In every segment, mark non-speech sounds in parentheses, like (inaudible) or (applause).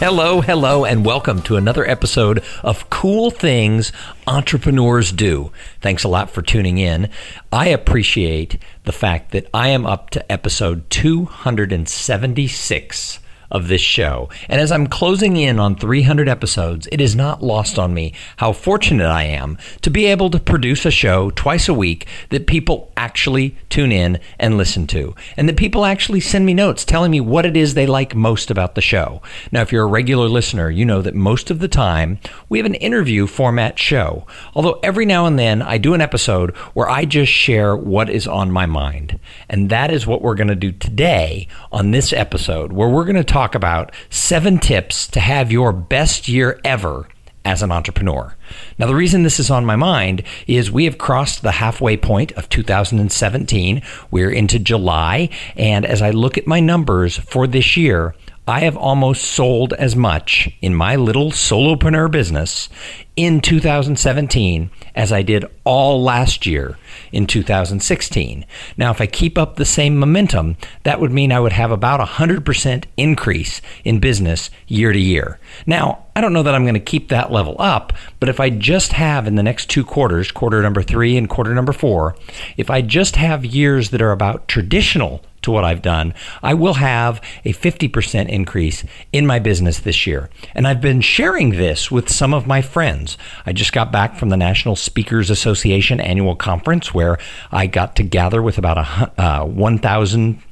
Hello, hello, and welcome to another episode of Cool Things Entrepreneurs Do. Thanks a lot for tuning in. I appreciate the fact that I am up to episode 276 of this show. And as I'm closing in on 300 episodes, it is not lost on me how fortunate I am to be able to produce a show twice a week that people actually tune in and listen to, and that people actually send me notes telling me what it is they like most about the show. Now, if you're a regular listener, you know that most of the time we have an interview format show, although every now and then I do an episode where I just share what is on my mind. And that is what we're going to do today on this episode, where we're going to talk talk about seven tips to have your best year ever as an entrepreneur. Now, the reason this is on my mind is we have crossed the halfway point of 2017. We're into July. And as I look at my numbers for this year, I have almost sold as much in my little solopreneur business in 2017 as I did all last year in 2016. Now, if I keep up the same momentum, that would mean I would have about a 100% increase in business year to year. Now, I don't know that I'm going to keep that level up, but if I just have in the next two quarters, quarter number three and quarter number four, if I just have years that are about traditional to what I've done, I will have a 50% increase in my business this year. And I've been sharing this with some of my friends. I just got back from the National Speakers Association annual conference where I got to gather with about a, uh, 1,000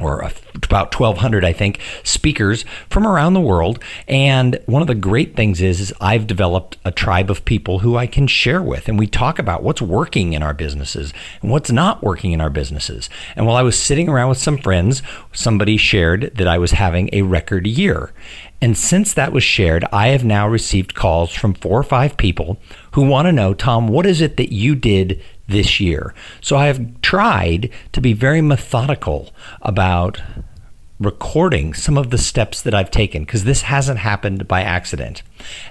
or about 1200 i think speakers from around the world. And one of the great things is, is i've developed a tribe of people who i can share with. And we talk about what's working in our businesses and what's not working in our businesses. And while i was sitting around with some friends somebody shared that i was having a record year. And since that was shared, I have now received calls from four or five people who want to know, Tom, what is it that you did this year. So I have tried to be very methodical about recording some of the steps that I've taken because this hasn't happened by accident.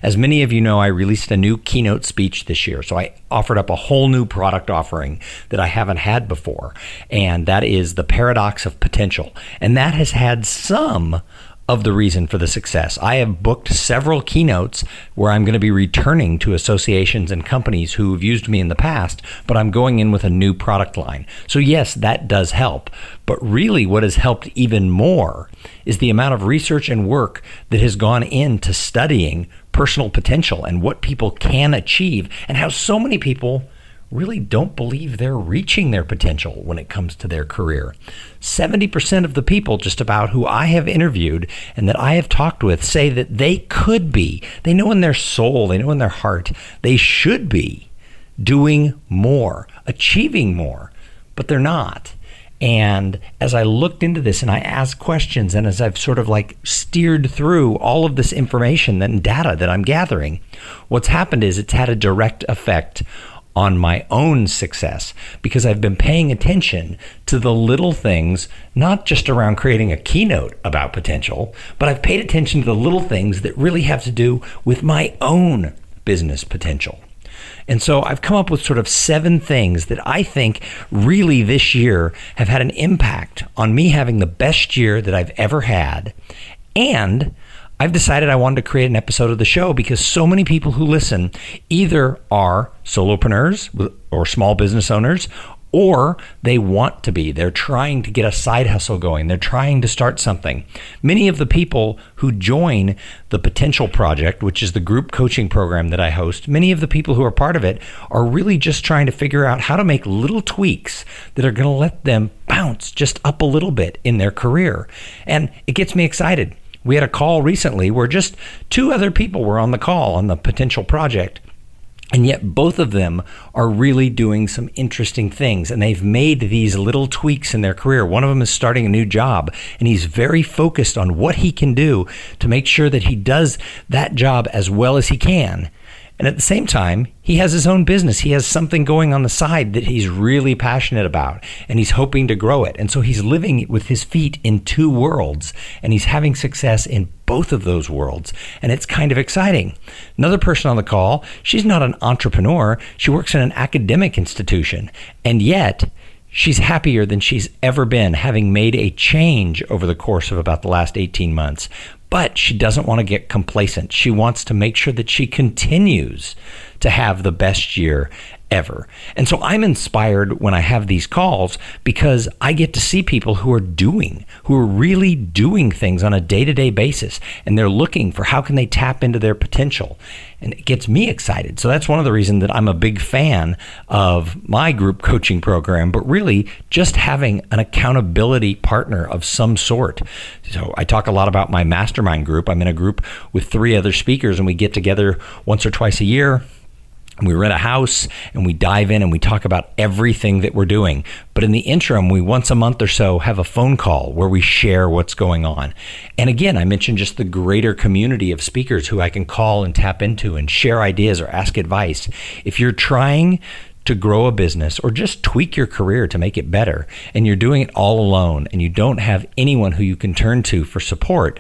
As many of you know, I released a new keynote speech this year. So I offered up a whole new product offering that I haven't had before, and that is the paradox of potential. And that has had some of the reason for the success. I have booked several keynotes where I'm going to be returning to associations and companies who have used me in the past, but I'm going in with a new product line. So, yes, that does help. But really, what has helped even more is the amount of research and work that has gone into studying personal potential and what people can achieve, and how so many people really don't believe they're reaching their potential when it comes to their career. 70% of the people, just about who I have interviewed and that I have talked with, say that they could be, they know in their soul, they know in their heart, they should be doing more, achieving more, but they're not. And as I looked into this and I asked questions, and as I've sort of like steered through all of this information and data that I'm gathering, what's happened is it's had a direct effect on my own success because I've been paying attention to the little things, not just around creating a keynote about potential, but I've paid attention to the little things that really have to do with my own business potential. And so I've come up with sort of seven things that I think really this year have had an impact on me having the best year that I've ever had and I've decided I wanted to create an episode of the show because so many people who listen either are solopreneurs or small business owners or they want to be. They're trying to get a side hustle going. They're trying to start something. Many of the people who join the Potential Project, which is the group coaching program that I host, many of the people who are part of it are really just trying to figure out how to make little tweaks that are going to let them bounce just up a little bit in their career. And it gets me excited we had a call recently where just two other people were on the call on the potential project. And yet, both of them are really doing some interesting things. And they've made these little tweaks in their career. One of them is starting a new job, and he's very focused on what he can do to make sure that he does that job as well as he can. And at the same time, he has his own business. He has something going on the side that he's really passionate about and he's hoping to grow it. And so he's living with his feet in two worlds and he's having success in both of those worlds. And it's kind of exciting. Another person on the call, she's not an entrepreneur, she works in an academic institution. And yet, She's happier than she's ever been, having made a change over the course of about the last 18 months. But she doesn't want to get complacent. She wants to make sure that she continues to have the best year ever. And so I'm inspired when I have these calls because I get to see people who are doing, who are really doing things on a day-to-day basis and they're looking for how can they tap into their potential. And it gets me excited. So that's one of the reasons that I'm a big fan of my group coaching program, but really just having an accountability partner of some sort. So I talk a lot about my mastermind group. I'm in a group with three other speakers and we get together once or twice a year we rent a house and we dive in and we talk about everything that we're doing. But in the interim, we once a month or so have a phone call where we share what's going on. And again, I mentioned just the greater community of speakers who I can call and tap into and share ideas or ask advice. If you're trying to grow a business or just tweak your career to make it better and you're doing it all alone and you don't have anyone who you can turn to for support,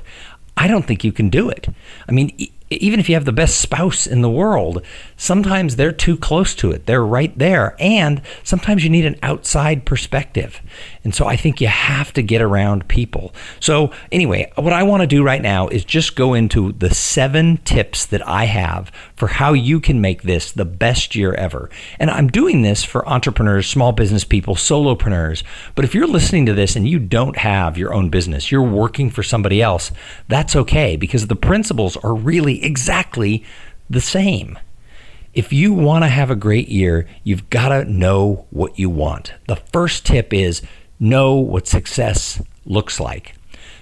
I don't think you can do it. I mean, even if you have the best spouse in the world, sometimes they're too close to it. They're right there. And sometimes you need an outside perspective. And so I think you have to get around people. So, anyway, what I want to do right now is just go into the seven tips that I have for how you can make this the best year ever. And I'm doing this for entrepreneurs, small business people, solopreneurs. But if you're listening to this and you don't have your own business, you're working for somebody else, that's okay because the principles are really exactly the same. If you want to have a great year, you've got to know what you want. The first tip is know what success looks like.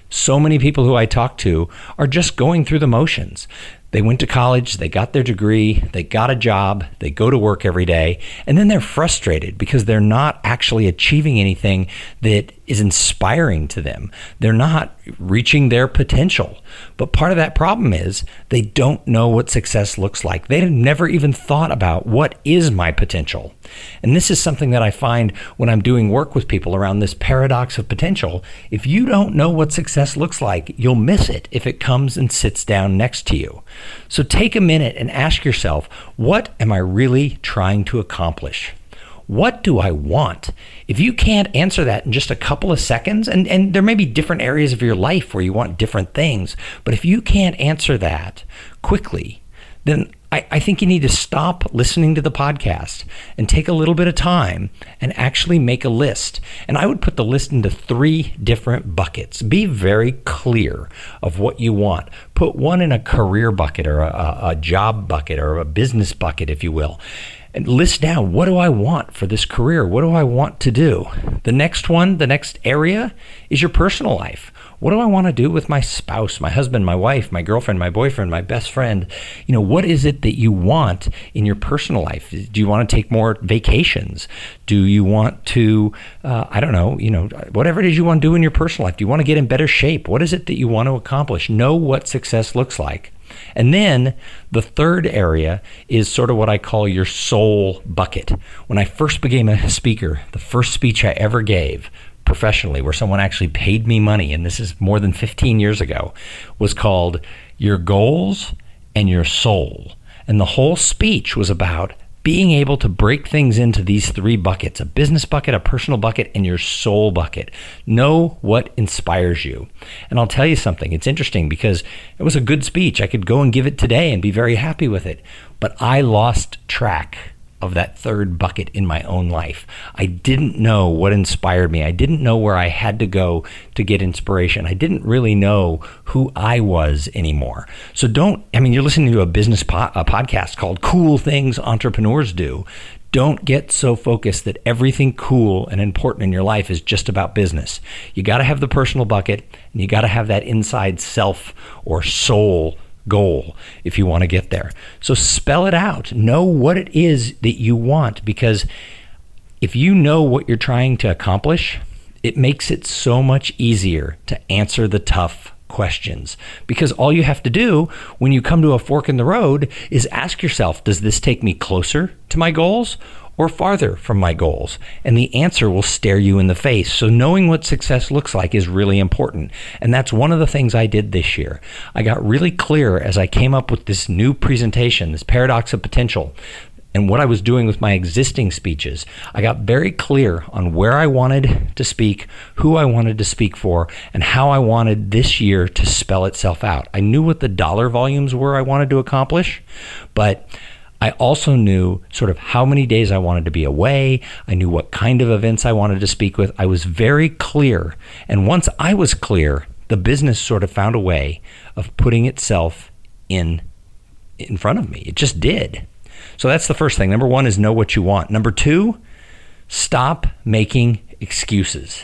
So many people who I talk to are just going through the motions. They went to college, they got their degree, they got a job, they go to work every day, and then they're frustrated because they're not actually achieving anything that is inspiring to them. They're not reaching their potential. But part of that problem is they don't know what success looks like. They've never even thought about what is my potential. And this is something that I find when I'm doing work with people around this paradox of potential. If you don't know what success looks like, you'll miss it if it comes and sits down next to you. So take a minute and ask yourself, what am I really trying to accomplish? What do I want? If you can't answer that in just a couple of seconds, and, and there may be different areas of your life where you want different things, but if you can't answer that quickly, then I, I, think you need to stop listening to the podcast and take a little bit of time and actually make a list. And I would put the list into three different buckets. Be very clear of what you want. Put one in a career bucket or a, a job bucket or a business bucket, if you will and list down what do I want for this career? What do I want to do? The next one, the next area is your personal life. What do I want to do with my spouse, my husband, my wife, my girlfriend, my boyfriend, my best friend? You know, what is it that you want in your personal life? Do you want to take more vacations? Do you want to, uh, I don't know, you know, whatever it is you want to do in your personal life? Do you want to get in better shape? What is it that you want to accomplish? Know what success looks like. And then the third area is sort of what I call your soul bucket. When I first became a speaker, the first speech I ever gave professionally, where someone actually paid me money, and this is more than 15 years ago, was called Your Goals and Your Soul. And the whole speech was about being able to break things into these three buckets a business bucket, a personal bucket, and your soul bucket. Know what inspires you. And I'll tell you something, it's interesting because it was a good speech. I could go and give it today and be very happy with it, but I lost track of that third bucket in my own life. I didn't know what inspired me. I didn't know where I had to go to get inspiration. I didn't really know who I was anymore. So don't, I mean, you're listening to a business po- a podcast called Cool Things Entrepreneurs Do. Don't get so focused that everything cool and important in your life is just about business. You got to have the personal bucket and you got to have that inside self or soul goal if you want to get there. So spell it out. Know what it is that you want because if you know what you're trying to accomplish, it makes it so much easier to answer the tough questions because all you have to do when you come to a fork in the road is ask yourself, does this take me closer to my goals or farther from my goals? And the answer will stare you in the face. So knowing what success looks like is really important. And that's one of the things I did this year. I got really clear as I came up with this new presentation, this paradox of potential, and what I was doing with my existing speeches. I got very clear on where I wanted to speak, who I wanted to speak for, and how I wanted this year to spell itself out. I knew what the dollar volumes were I wanted to accomplish, but I also knew sort of how many days I wanted to be away. I knew what kind of events I wanted to speak with. I was very clear. And once I was clear, the business sort of found a way of putting itself in in front of me. It just did. So that's the first thing. Number 1 is know what you want. Number 2, stop making excuses.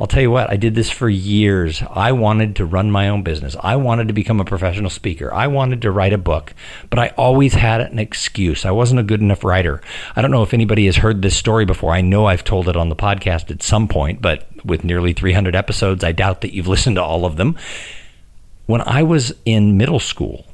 I'll tell you what, I did this for years. I wanted to run my own business. I wanted to become a professional speaker. I wanted to write a book, but I always had an excuse. I wasn't a good enough writer. I don't know if anybody has heard this story before. I know I've told it on the podcast at some point, but with nearly 300 episodes, I doubt that you've (laughs) listened to all of them. When I was in middle school,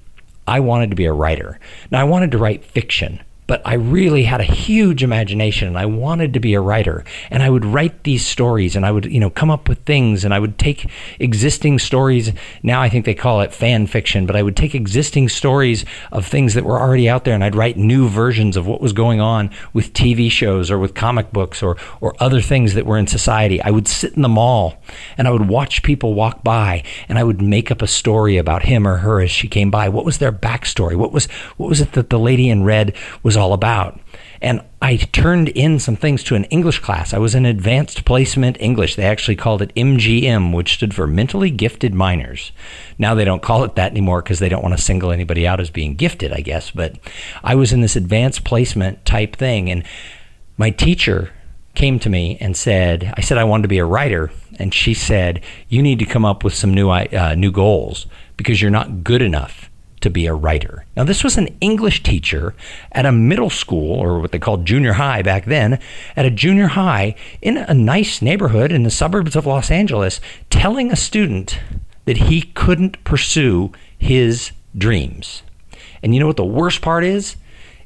I wanted to be a writer. Now, I wanted to write fiction but I really had a huge imagination and I wanted to be a writer. And I would write these stories and I would, you know, come up with things and I would take existing stories. Now I think they call it fan fiction, but I would take existing stories of things that were already out there and I'd write new versions of what was going on with TV shows or with comic books or, or other things that were in society. I would sit in the mall and I would watch people walk by and I would make up a story about him or her as she came by. What was their backstory? What was, what was it that the lady in red was all about. And I turned in some things to an English class. I was in advanced placement English. They actually called it MGM, which stood for mentally gifted minors. Now they don't call it that anymore because they don't want to single anybody out as being gifted, I guess. But I was in this advanced placement type thing. And my teacher came to me and said, I said I wanted to be a writer. And she said, You need to come up with some new, uh, new goals because you're not good enough to be a writer. Now, this was an English teacher at a middle school, or what they called junior high back then, at a junior high in a nice neighborhood in the suburbs of Los Angeles, telling a student that he couldn't pursue his dreams. And you know what the worst part is?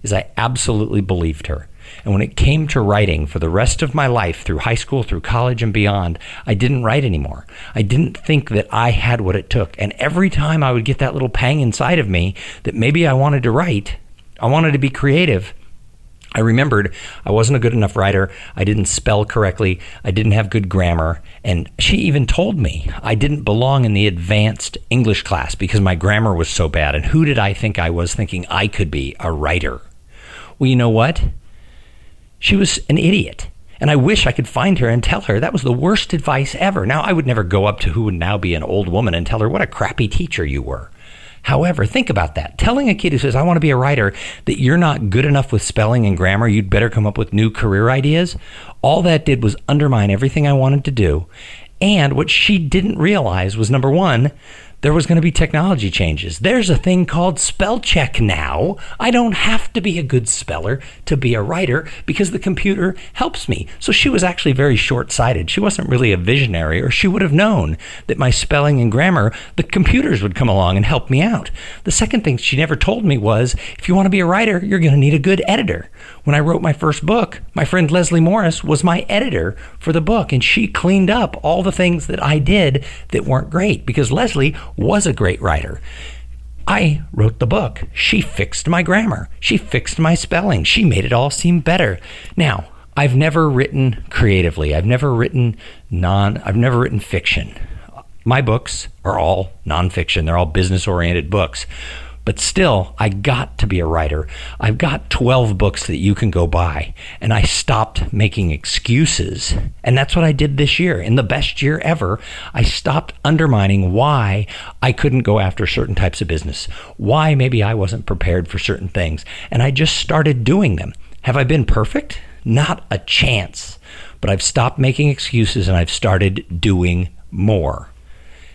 Is I absolutely believed her. And when it came to writing for the rest of my life, through high school, through college, and beyond, I didn't write anymore. I didn't think that I had what it took. And every time I would get that little pang inside of me that maybe I wanted to write, I wanted to be creative. I remembered I wasn't a good enough writer. I didn't spell correctly. I didn't have good grammar. And she even told me I didn't belong in the advanced English class because my grammar was so bad. And who did I think I was thinking I could be a writer? Well, you know what? She was an idiot. And I wish I could find her and tell her that was the worst advice ever. Now, I would never go up to who would now be an old woman and tell her what a crappy teacher you were. However, think about that. Telling a kid who says, I want to be a writer, that you're not good enough with spelling and grammar, you'd better come up with new career ideas, all that did was undermine everything I wanted to do. And what she didn't realize was number one, there was going to be technology changes. There's a thing called spell check now. I don't have to be a good speller to be a writer because the computer helps me. So she was actually very short sighted. She wasn't really a visionary, or she would have known that my spelling and grammar, the computers would come along and help me out. The second thing she never told me was if you want to be a writer, you're going to need a good editor. When I wrote my first book, my friend Leslie Morris was my editor for the book, and she cleaned up all the things that I did that weren't great because Leslie was a great writer. I wrote the book. She fixed my grammar. She fixed my spelling. She made it all seem better. Now, I've never written creatively. I've never written non I've never written fiction. My books are all nonfiction. They're all business oriented books. But still, I got to be a writer. I've got 12 books that you can go buy. And I stopped making excuses. And that's what I did this year. In the best year ever, I stopped undermining why I couldn't go after certain types of business, why maybe I wasn't prepared for certain things. And I just started doing them. Have I been perfect? Not a chance. But I've stopped making excuses and I've started doing more.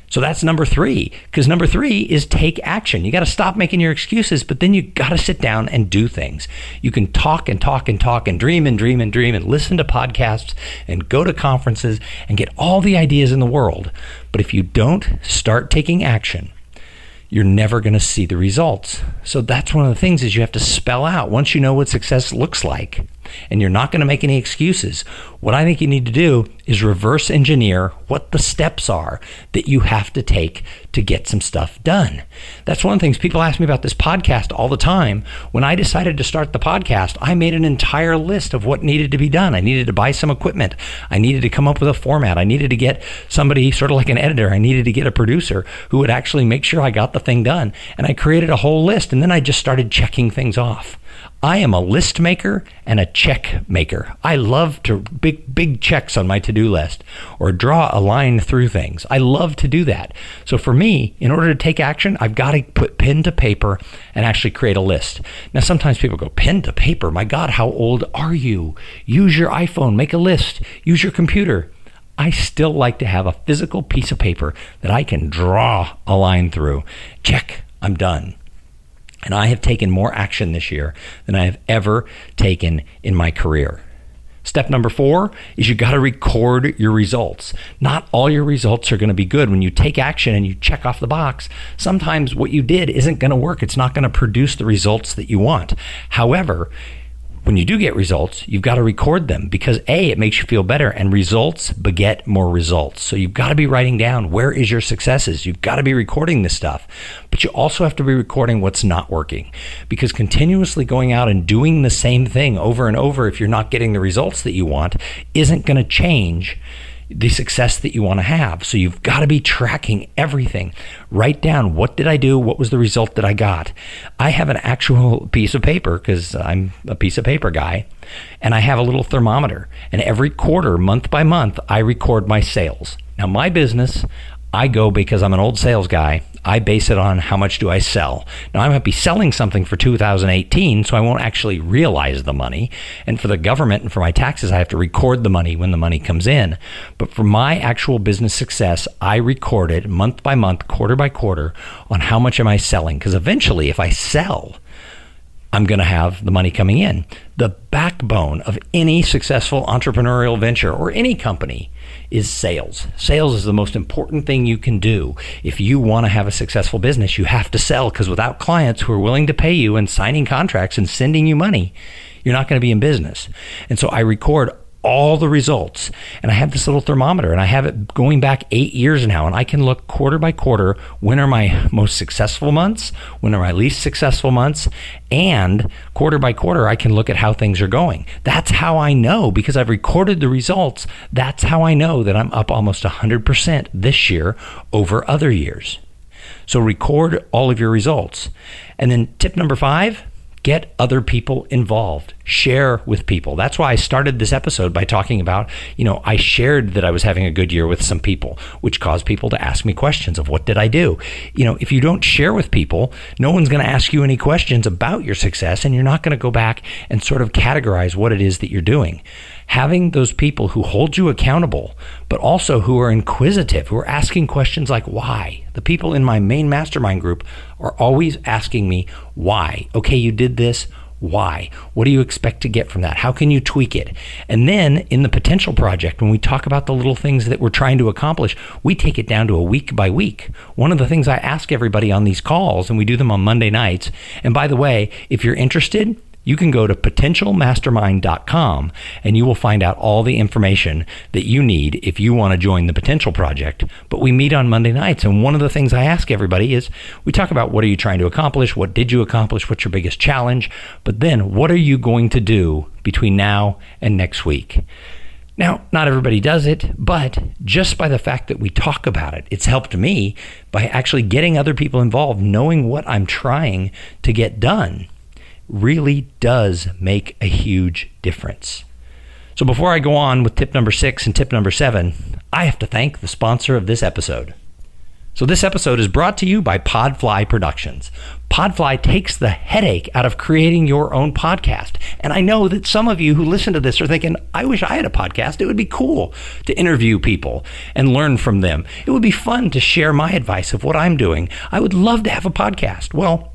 So that's number three. Because number three is take action. You got to stop making your excuses, but then you got to sit down and do things. You can talk and talk and talk and dream and dream and dream and listen to podcasts and go to conferences and get all the ideas in the world. But if you don't start taking action, you're never going to see the results. So that's one of the things is you have to spell out once you know what success looks like and you're not going to make any excuses. What I think you need to do is reverse engineer what the steps are that you have to take to get some stuff done. That's one of the things people ask me about this podcast all the time. When I decided to start the podcast, I made an entire list of what needed to be done. I needed to buy some equipment. I needed to come up with a format. I needed to get somebody sort of like an editor. I needed to get a producer who would actually make sure I got the thing done. And I created a whole list and then I just started checking things off. I am a list maker and a check maker. I love to big big checks on my to-do list or draw a line through things. I love to do that. So for me, in order to take action, I've got to put pen to paper and actually create a list. Now sometimes people go pen to paper. My god, how old are you? Use your iPhone, make a list. Use your computer. I still like to have a physical piece of paper that I can draw a line through. Check, I'm done. And I have taken more action this year than I have ever taken in my career. Step number four is you got to record your results. Not all your results are going to be good. When you take action and you check off the box, sometimes what you did isn't going to work. It's not going to produce the results that you want. However, when you do get results, you've got to record them because A, it makes you feel better and results beget more results. So you've got to be writing down where is your successes. You've got to be recording this stuff, but you also have to be recording what's not working because continuously going out and doing the same thing over and over, if you're not getting the results that you want, isn't going to change the success that you want to have. So you've got to be tracking everything. Write down what did I do? What was the result that I got? I have an actual piece of paper because I'm a piece of paper guy, and I have a little thermometer. And every quarter, month by month, I record my sales. Now, my business, I go because I'm an old sales guy. I base it on how much do I sell. Now, I might be selling something for 2018, so I won't actually realize the money. And for the government and for my taxes, I have to record the money when the money comes in. But for my actual business success, I record it month by month, quarter by quarter on how much am I selling. Because eventually, if I sell, I'm going to have the money coming in. The backbone of any successful entrepreneurial venture or any company is sales. Sales is the most important thing you can do. If you want to have a successful business, you have to sell because without clients who are willing to pay you and signing contracts and sending you money, you're not going to be in business. And so I record all the results. And I have this little thermometer and I have it going back eight years now. And I can look quarter by quarter when are my most successful months, when are my least successful months. And quarter by quarter, I can look at how things are going. That's how I know because I've recorded the results. That's how I know that I'm up almost 100% this year over other years. So record all of your results. And then tip number five Get other people involved. Share with people. That's why I started this episode by talking about, you know, I shared that I was having a good year with some people, which caused people to ask me questions of what did I do? You know, if you don't share with people, no one's going to ask you any questions about your success and you're not going to go back and sort of categorize what it is that you're doing having those people who hold you accountable, but also who are inquisitive, who are asking questions like why. The people in my main mastermind group are always asking me why. Okay, you did this. Why? What do you expect to get from that? How can you tweak it? And then in the potential project, when we talk about the little things that we're trying to accomplish, we take it down to a week by week. One of the things I ask everybody on these calls, and we do them on Monday nights, and by the way, if you're interested, you can go to potentialmastermind.com and you will find out all the information that you need if you want to join the Potential Project. But we meet on Monday nights, and one of the things I ask everybody is we talk about what are you trying to accomplish? What did you accomplish? What's your biggest challenge? But then what are you going to do between now and next week? Now, not everybody does it, but just by the fact that we talk about it, it's helped me by actually getting other people involved, knowing what I'm trying to get done really does make a huge difference. So before I go on with tip number six and tip number seven, I have to thank the sponsor of this episode. So, this episode is brought to you by Podfly Productions. Podfly takes the headache out of creating your own podcast. And I know that some of you who listen to this are thinking, I wish I had a podcast. It would be cool to interview people and learn from them. It would be fun to share my advice of what I'm doing. I would love to have a podcast. Well,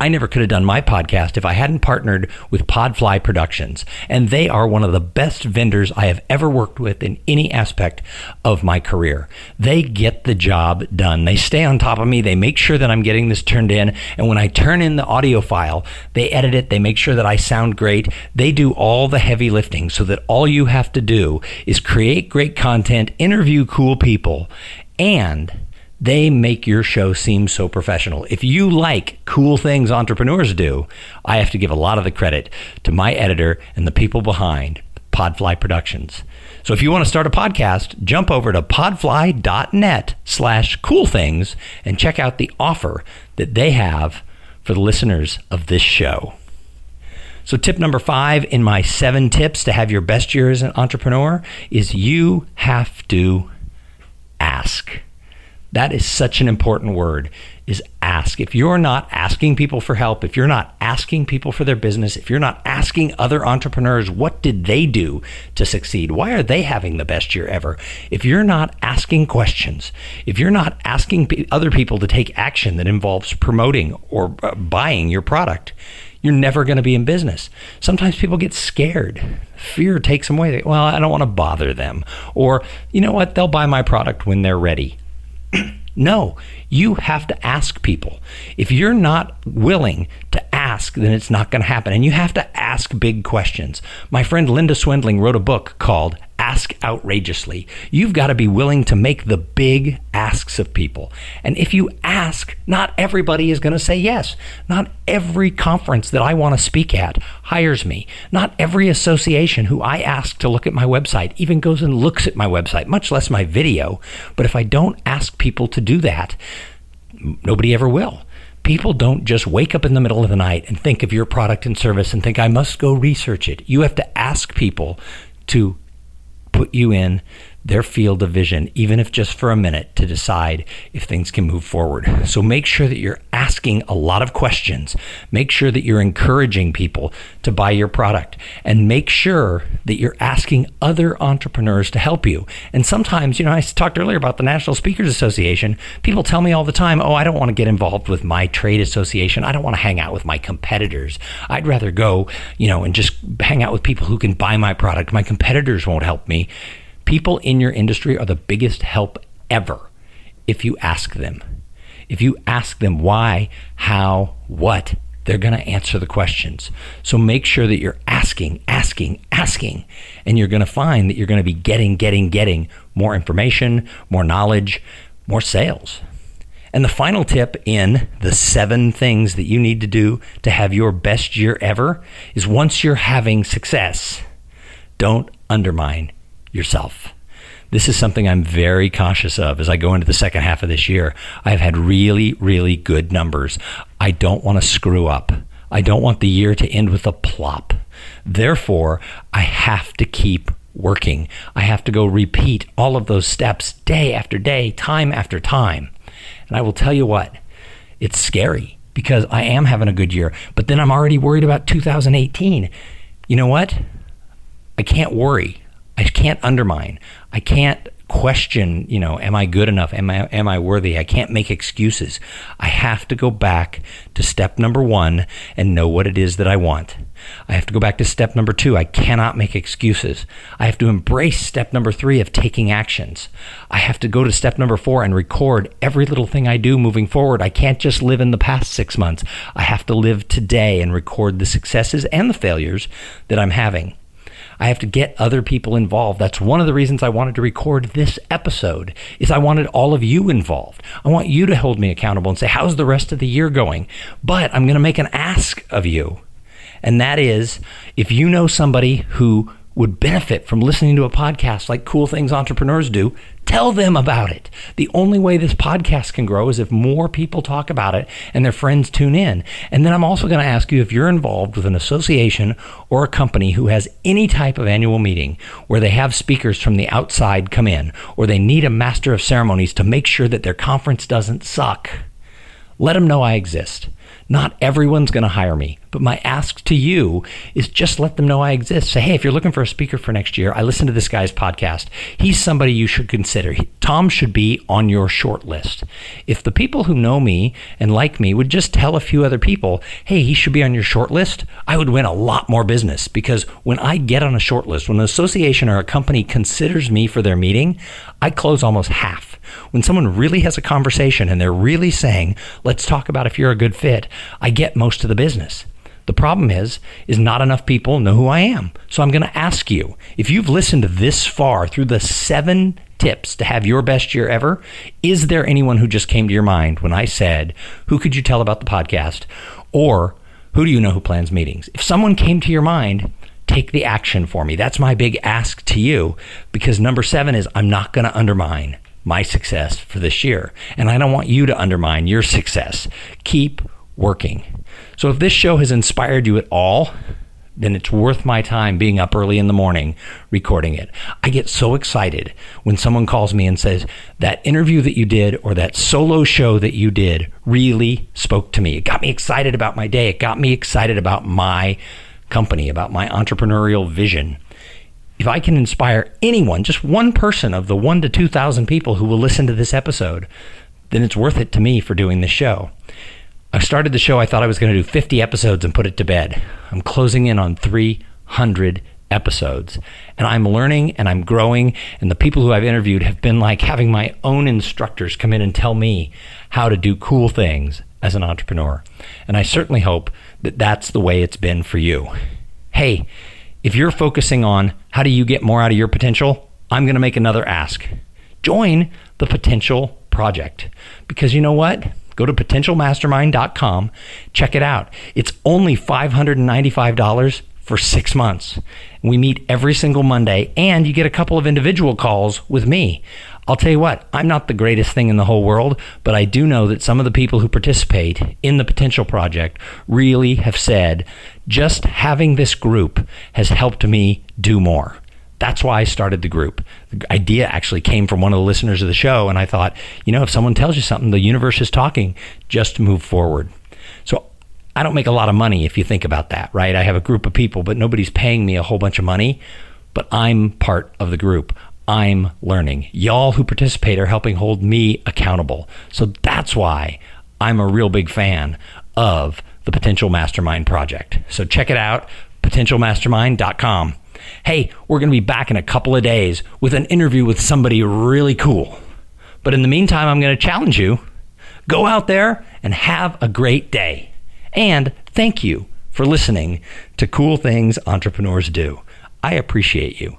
I never could have done my podcast if I hadn't partnered with Podfly Productions. And they are one of the best vendors I have ever worked with in any aspect of my career. They get the job done. They stay on top of me. They make sure that I'm getting this turned in. And when I turn in the audio file, they edit it. They make sure that I sound great. They do all the heavy lifting so that all you have to do is create great content, interview cool people, and they make your show seem so professional. If you like cool things entrepreneurs do, I have to give a lot of the credit to my editor and the people behind Podfly Productions. So if you want to start a podcast, jump over to podfly.net slash cool things and check out the offer that they have for the listeners of this show. So, tip number five in my seven tips to have your best year as an entrepreneur is you have to ask. That is such an important word is ask. If you're not asking people for help, if you're not asking people for their business, if you're not asking other entrepreneurs what did they do to succeed? Why are they having the best year ever? If you're not asking questions, if you're not asking other people to take action that involves promoting or uh, buying your product, you're never going to be in business. Sometimes people get scared. Fear takes them away. Well, I don't want to bother them. Or, you know what? They'll buy my product when they're ready. (clears throat) no, you have to ask people. If you're not willing to ask, then it's not going to happen. And you have to ask big questions. My friend Linda Swindling wrote a book called ask outrageously. You've got to be willing to make the big asks of people. And if you ask, not everybody is going to say yes. Not every conference that I want to speak at hires me. Not every association who I ask to look at my website even goes and looks at my website, much less my video. But if I don't ask people to do that, nobody ever will people don't just wake up in the middle of the night and think of your product and service and think, I must go research it. You have to ask people to put you in their field of vision, even if just for a minute, to decide if things can move forward. So make sure that you're asking a lot of questions. Make sure that you're encouraging people to buy your product and make sure that you're asking other entrepreneurs to help you. And sometimes, you know, I talked earlier about the National Speakers Association. People tell me all the time, oh, I don't want to get involved with my trade association. I don't want to hang out with my competitors. I'd rather go, you know, and just hang out with people who can buy my product. My competitors won't help me. People in your industry are the biggest help ever if you ask them. If you ask them why, how, what, they're going to answer the questions. So make sure that you're asking, asking, asking, and you're going to find that you're going to be getting, getting, getting more information, more knowledge, more sales. And the final tip in the seven things that you need to do to have your best year ever is once you're having success, don't undermine yourself. This is something I'm very cautious of as I go into the second half of this year. I've had really, really good numbers. I don't want to screw up. I don't want the year to end with a plop. Therefore, I have to keep working. I have to go repeat all of those steps day after day, time after time. And I will tell you what, it's scary because I am having a good year, but then I'm already worried about 2018. You know what? I can't worry. I can't undermine. I can't question, you know, am I good enough? Am I am I worthy? I can't make excuses. I have to go back to step number 1 and know what it is that I want. I have to go back to step number 2. I cannot make excuses. I have to embrace step number 3 of taking actions. I have to go to step number 4 and record every little thing I do moving forward. I can't just live in the past 6 months. I have to live today and record the successes and the failures that I'm having. I have to get other people involved. That's one of the reasons I wanted to record this episode is I wanted all of you involved. I want you to hold me accountable and say, how's the rest of the year going? But I'm going to make an ask of you. And that is if you know somebody who would benefit from listening to a podcast like Cool Things Entrepreneurs do, tell them about it. The only way this podcast can grow is if more people talk about it and their friends tune in. And then I'm also going to ask you if you're involved with an association or a company who has any type of annual meeting where they have speakers from the outside come in or they need a master of ceremonies to make sure that their conference doesn't suck. Let them know I exist. Not everyone's going to hire me, but my ask to you is just let them know I exist. Say, hey, if you're looking for a speaker for next year, I listen to this guy's podcast. He's somebody you should consider. He, Tom should be on your short list. If the people who know me and like me would just tell a few other people, hey, he should be on your short list, I would win a lot more business because when I get on a short list, when an association or a company considers me for their meeting, I close almost half. When someone really has a conversation and they're really saying, let's talk about if you're a good fit, I get most of the business. The problem is, is not enough people know who I am. So I'm going to ask you, if you've listened this far through the seven tips to have your best year ever, is there anyone who just came to your mind when I said, who could you tell about the podcast? Or who do you know who plans meetings? If someone came to your mind, take the action for me. That's my big ask to you because number seven is I'm not going to undermine my success for this year. And I don't want you to undermine your success. Keep working. So if this show has inspired you at all, then it's worth my time being up early in the morning recording it. I get so excited when someone calls me and says, That interview that you did or that solo show that you did really spoke to me. It got me excited about my day. It got me excited about my company, about my entrepreneurial vision if I can inspire anyone, just one person of the one to 2,000 people who will listen to this episode, then it's worth it to me for doing this show. I started the show, I thought I was going to do 50 episodes and put it to bed. I'm closing in on 300 episodes. And I'm learning and I'm growing. And the people who I've interviewed have been like having my own instructors come in and tell me how to do cool things as an entrepreneur. And I certainly hope that that's the way it's been for you. Hey, if you're focusing on how do you get more out of your potential, I'm going to make another ask. Join the Potential Project because you know what? Go to potentialmastermind.com, check it out. It's only $595 for six months. We meet every single Monday, and you get a couple of individual calls with me. I'll tell you what, I'm not the greatest thing in the whole world, but I do know that some of the people who participate in the Potential Project really have said just having this group has helped me do more. That's why I started the group. The idea actually came from one of the listeners of the show, and I thought, you know, if someone tells you something, the universe is talking, just move forward. So I don't make a lot of money if you think about that, right? I have a group of people, but nobody's paying me a whole bunch of money, but I'm part of the group. I'm learning. Y'all who participate are helping hold me accountable. So that's why I'm a real big fan of the Potential Mastermind Project. So check it out, potentialmastermind.com. Hey, we're going to be back in a couple of days with an interview with somebody really cool. But in the meantime, I'm going to challenge you go out there and have a great day. And thank you for listening to Cool Things Entrepreneurs Do. I appreciate you.